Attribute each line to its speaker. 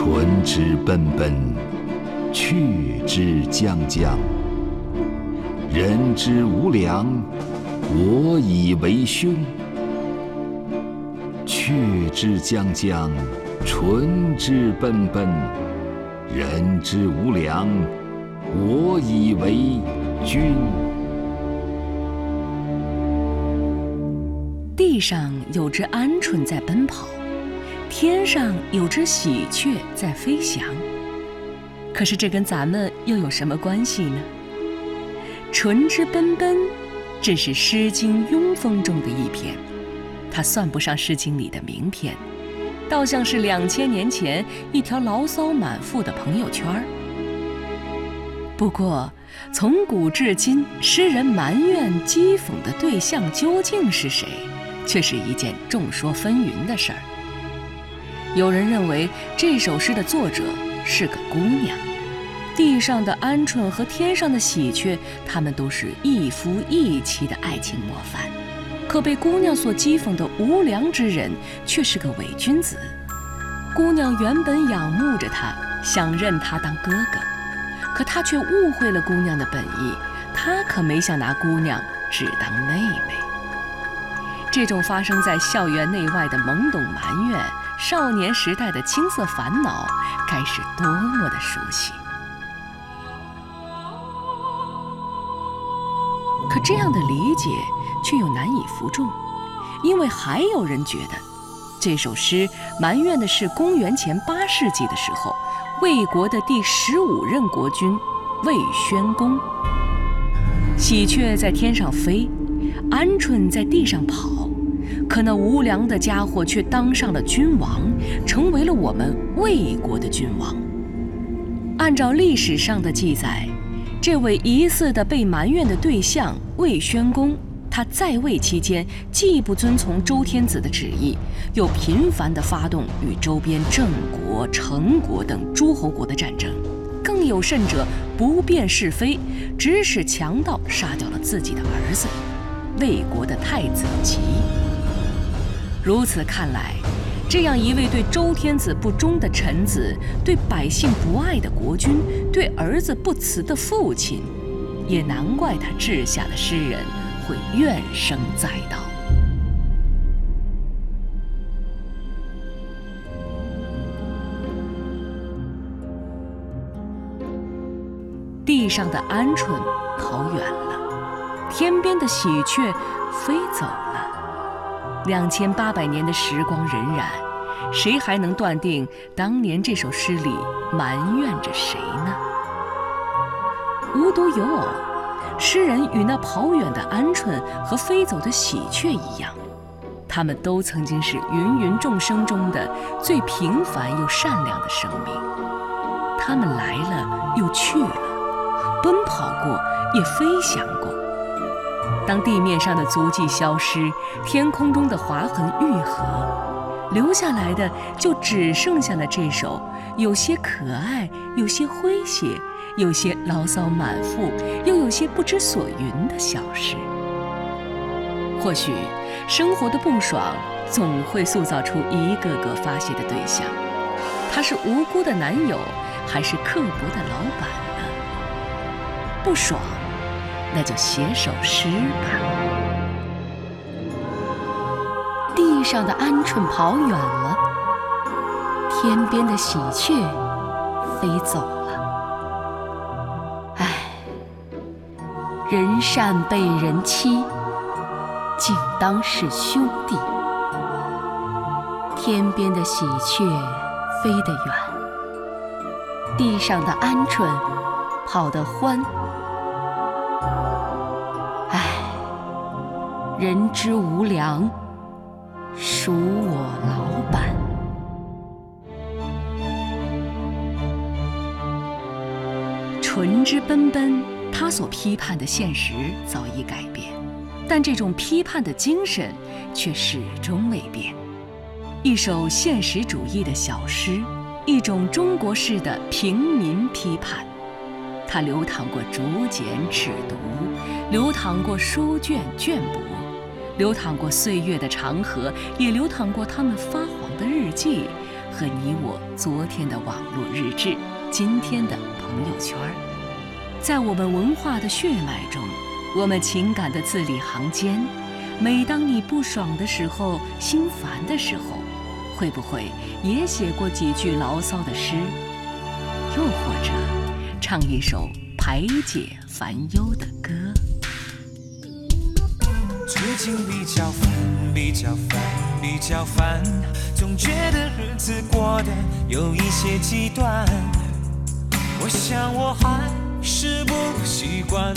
Speaker 1: 春之奔奔，去之将将。人之无良，我以为兄。去之将将，春之奔奔。人之无良，我以为君。
Speaker 2: 地上有只鹌鹑在奔跑，天上有只喜鹊在飞翔。可是这跟咱们又有什么关系呢？唇之奔奔，这是《诗经·庸风》中的一篇，它算不上《诗经》里的名篇，倒像是两千年前一条牢骚满腹的朋友圈。不过，从古至今，诗人埋怨、讥讽的对象究竟是谁，却是一件众说纷纭的事儿。有人认为这首诗的作者是个姑娘。地上的鹌鹑和天上的喜鹊，他们都是一夫一妻的爱情模范。可被姑娘所讥讽的无良之人，却是个伪君子。姑娘原本仰慕着他，想认他当哥哥，可他却误会了姑娘的本意。他可没想拿姑娘只当妹妹。这种发生在校园内外的懵懂埋怨，少年时代的青涩烦恼，该是多么的熟悉。可这样的理解却又难以服众，因为还有人觉得，这首诗埋怨的是公元前八世纪的时候，魏国的第十五任国君魏宣公。喜鹊在天上飞，鹌鹑在地上跑，可那无良的家伙却当上了君王，成为了我们魏国的君王。按照历史上的记载。这位疑似的被埋怨的对象魏宣公，他在位期间既不遵从周天子的旨意，又频繁地发动与周边郑国、成国等诸侯国的战争，更有甚者不辨是非，指使强盗杀掉了自己的儿子，魏国的太子吉。如此看来。这样一位对周天子不忠的臣子，对百姓不爱的国君，对儿子不慈的父亲，也难怪他治下的诗人会怨声载道。地上的鹌鹑跑远了，天边的喜鹊飞走了。两千八百年的时光荏苒，谁还能断定当年这首诗里埋怨着谁呢？无独有偶，诗人与那跑远的鹌鹑和飞走的喜鹊一样，他们都曾经是芸芸众生中的最平凡又善良的生命。他们来了又去了，奔跑过，也飞翔过。当地面上的足迹消失，天空中的划痕愈合，留下来的就只剩下了这首有些可爱、有些诙谐、有些牢骚满腹，又有些不知所云的小诗。或许，生活的不爽总会塑造出一个个发泄的对象，他是无辜的男友，还是刻薄的老板呢？不爽。那就写首诗吧。地上的鹌鹑跑远了，天边的喜鹊飞走了。唉，人善被人欺，竟当是兄弟。天边的喜鹊飞得远，地上的鹌鹑跑得欢。人之无良，属我老板。唇之奔奔，他所批判的现实早已改变，但这种批判的精神却始终未变。一首现实主义的小诗，一种中国式的平民批判，它流淌过竹简尺牍，流淌过书卷绢帛。流淌过岁月的长河，也流淌过他们发黄的日记和你我昨天的网络日志，今天的朋友圈儿。在我们文化的血脉中，我们情感的字里行间，每当你不爽的时候、心烦的时候，会不会也写过几句牢骚的诗？又或者，唱一首排解烦忧的歌？
Speaker 3: 最近比较烦，比较烦，比较烦，总觉得日子过得有一些极端。我想我还是不习惯。